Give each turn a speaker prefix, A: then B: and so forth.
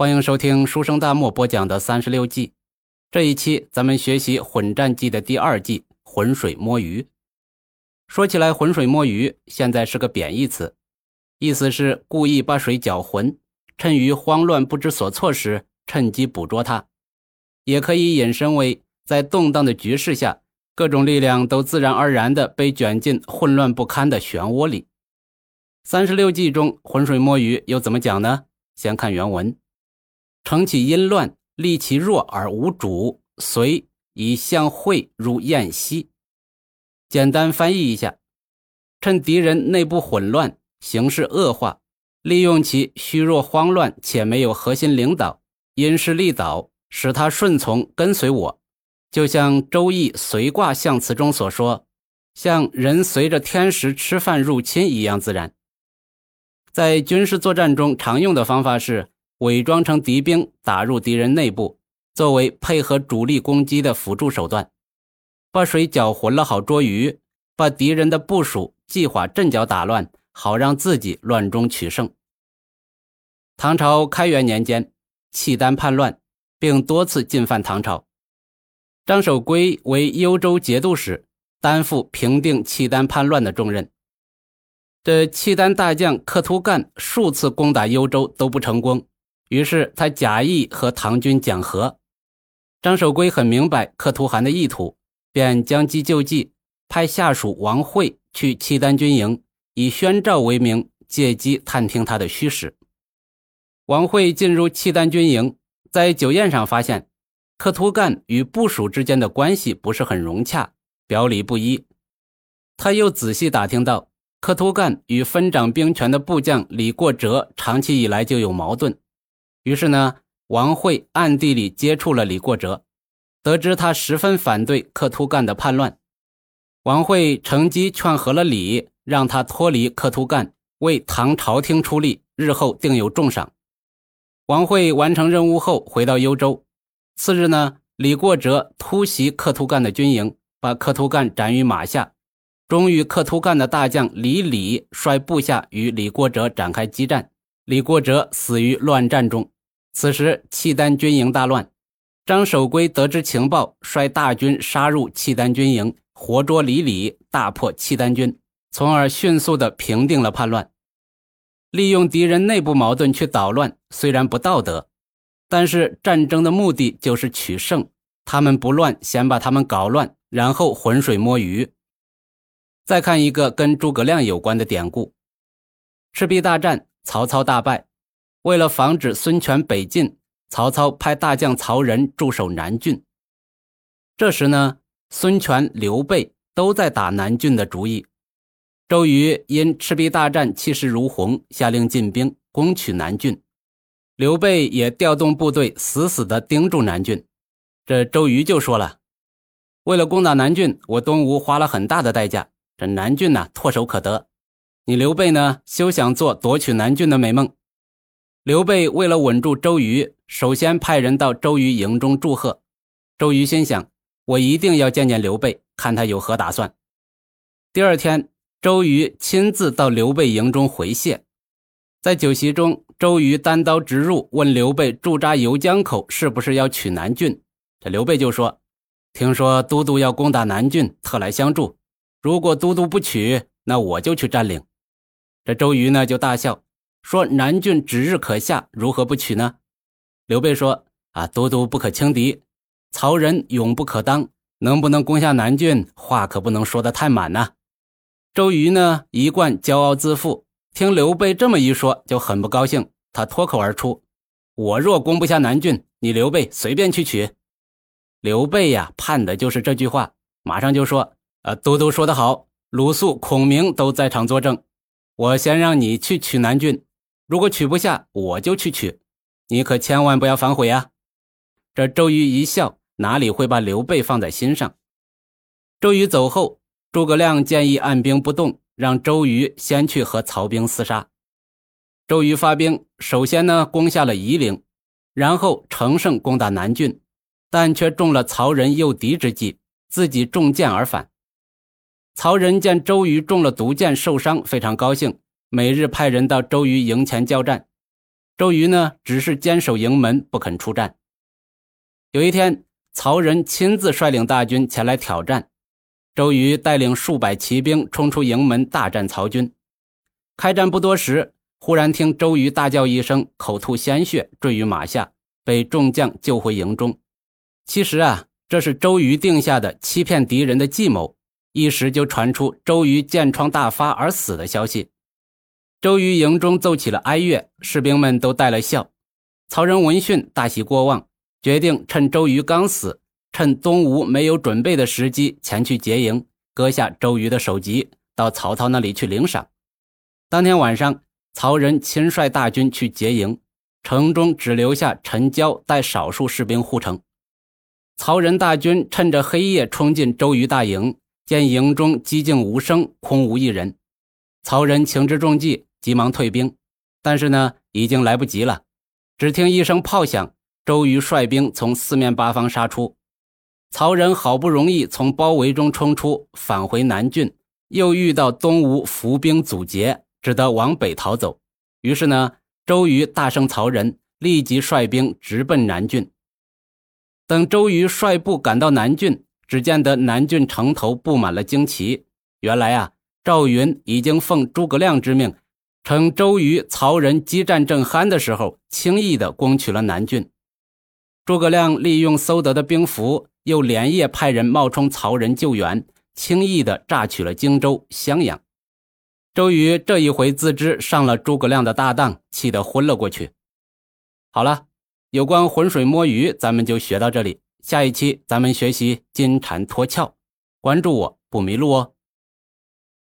A: 欢迎收听书生大漠播讲的三十六计。这一期咱们学习混战计的第二计——浑水摸鱼。说起来，浑水摸鱼现在是个贬义词，意思是故意把水搅浑，趁于慌乱不知所措时趁机捕捉它。也可以引申为在动荡的局势下，各种力量都自然而然地被卷进混乱不堪的漩涡里。三十六计中浑水摸鱼又怎么讲呢？先看原文。乘其阴乱，利其弱而无主，遂以相会入燕西。简单翻译一下：趁敌人内部混乱、形势恶化，利用其虚弱慌乱且没有核心领导，因势利导，使他顺从跟随我。就像《周易》随卦象辞中所说：“像人随着天时吃饭入侵一样自然。”在军事作战中常用的方法是。伪装成敌兵打入敌人内部，作为配合主力攻击的辅助手段，把水搅浑了好捉鱼，把敌人的部署计划阵脚打乱，好让自己乱中取胜。唐朝开元年间，契丹叛乱，并多次进犯唐朝。张守珪为幽州节度使，担负平定契丹叛乱的重任。这契丹大将克图干数次攻打幽州都不成功。于是他假意和唐军讲和，张守珪很明白克图汗的意图，便将计就计，派下属王会去契丹军营，以宣召为名，借机探听他的虚实。王会进入契丹军营，在酒宴上发现克图干与部属之间的关系不是很融洽，表里不一。他又仔细打听到，克图干与分掌兵权的部将李过哲长期以来就有矛盾。于是呢，王慧暗地里接触了李过哲，得知他十分反对克图干的叛乱，王慧乘机劝和了李，让他脱离克图干，为唐朝廷出力，日后定有重赏。王慧完成任务后回到幽州，次日呢，李过哲突袭克图干的军营，把克图干斩于马下，终于克图干的大将李礼率部下与李过哲展开激战。李过哲死于乱战中。此时，契丹军营大乱。张守珪得知情报，率大军杀入契丹军营，活捉李李，大破契丹军，从而迅速地平定了叛乱。利用敌人内部矛盾去捣乱，虽然不道德，但是战争的目的就是取胜。他们不乱，先把他们搞乱，然后浑水摸鱼。再看一个跟诸葛亮有关的典故：赤壁大战。曹操大败，为了防止孙权北进，曹操派大将曹仁驻守南郡。这时呢，孙权、刘备都在打南郡的主意。周瑜因赤壁大战气势如虹，下令进兵攻取南郡。刘备也调动部队，死死地盯住南郡。这周瑜就说了：“为了攻打南郡，我东吴花了很大的代价，这南郡呢，唾手可得。”你刘备呢？休想做夺取南郡的美梦。刘备为了稳住周瑜，首先派人到周瑜营中祝贺。周瑜心想：我一定要见见刘备，看他有何打算。第二天，周瑜亲自到刘备营中回谢。在酒席中，周瑜单刀直入，问刘备驻扎游江口是不是要取南郡。这刘备就说：“听说都督要攻打南郡，特来相助。如果都督不取，那我就去占领。”这周瑜呢就大笑，说：“南郡指日可下，如何不取呢？”刘备说：“啊，都督不可轻敌，曹仁勇不可当，能不能攻下南郡，话可不能说得太满呐。”周瑜呢一贯骄傲自负，听刘备这么一说，就很不高兴。他脱口而出：“我若攻不下南郡，你刘备随便去取。”刘备呀，盼的就是这句话，马上就说：“啊，都督说得好，鲁肃、孔明都在场作证。”我先让你去取南郡，如果取不下，我就去取，你可千万不要反悔啊！这周瑜一笑，哪里会把刘备放在心上？周瑜走后，诸葛亮建议按兵不动，让周瑜先去和曹兵厮杀。周瑜发兵，首先呢攻下了夷陵，然后乘胜攻打南郡，但却中了曹仁诱敌之计，自己中箭而返。曹仁见周瑜中了毒箭受伤，非常高兴，每日派人到周瑜营前交战。周瑜呢，只是坚守营门，不肯出战。有一天，曹仁亲自率领大军前来挑战，周瑜带领数百骑兵冲出营门，大战曹军。开战不多时，忽然听周瑜大叫一声，口吐鲜血，坠于马下，被众将救回营中。其实啊，这是周瑜定下的欺骗敌人的计谋，一时就传出周瑜箭疮大发而死的消息。周瑜营中奏起了哀乐，士兵们都带了笑。曹仁闻讯大喜过望，决定趁周瑜刚死，趁东吴没有准备的时机前去劫营，割下周瑜的首级，到曹操那里去领赏。当天晚上，曹仁亲率大军去劫营，城中只留下陈交带少数士兵护城。曹仁大军趁着黑夜冲进周瑜大营，见营中寂静无声，空无一人。曹仁情之重计。急忙退兵，但是呢，已经来不及了。只听一声炮响，周瑜率兵从四面八方杀出。曹仁好不容易从包围中冲出，返回南郡，又遇到东吴伏兵阻截，只得往北逃走。于是呢，周瑜大胜曹仁，立即率兵直奔南郡。等周瑜率部赶到南郡，只见得南郡城头布满了旌旗。原来啊，赵云已经奉诸葛亮之命。趁周瑜、曹仁激战正酣的时候，轻易地攻取了南郡。诸葛亮利用搜得的兵符，又连夜派人冒充曹仁救援，轻易地榨取了荆州、襄阳。周瑜这一回自知上了诸葛亮的大当，气得昏了过去。好了，有关浑水摸鱼，咱们就学到这里。下一期咱们学习金蝉脱壳，关注我不迷路哦。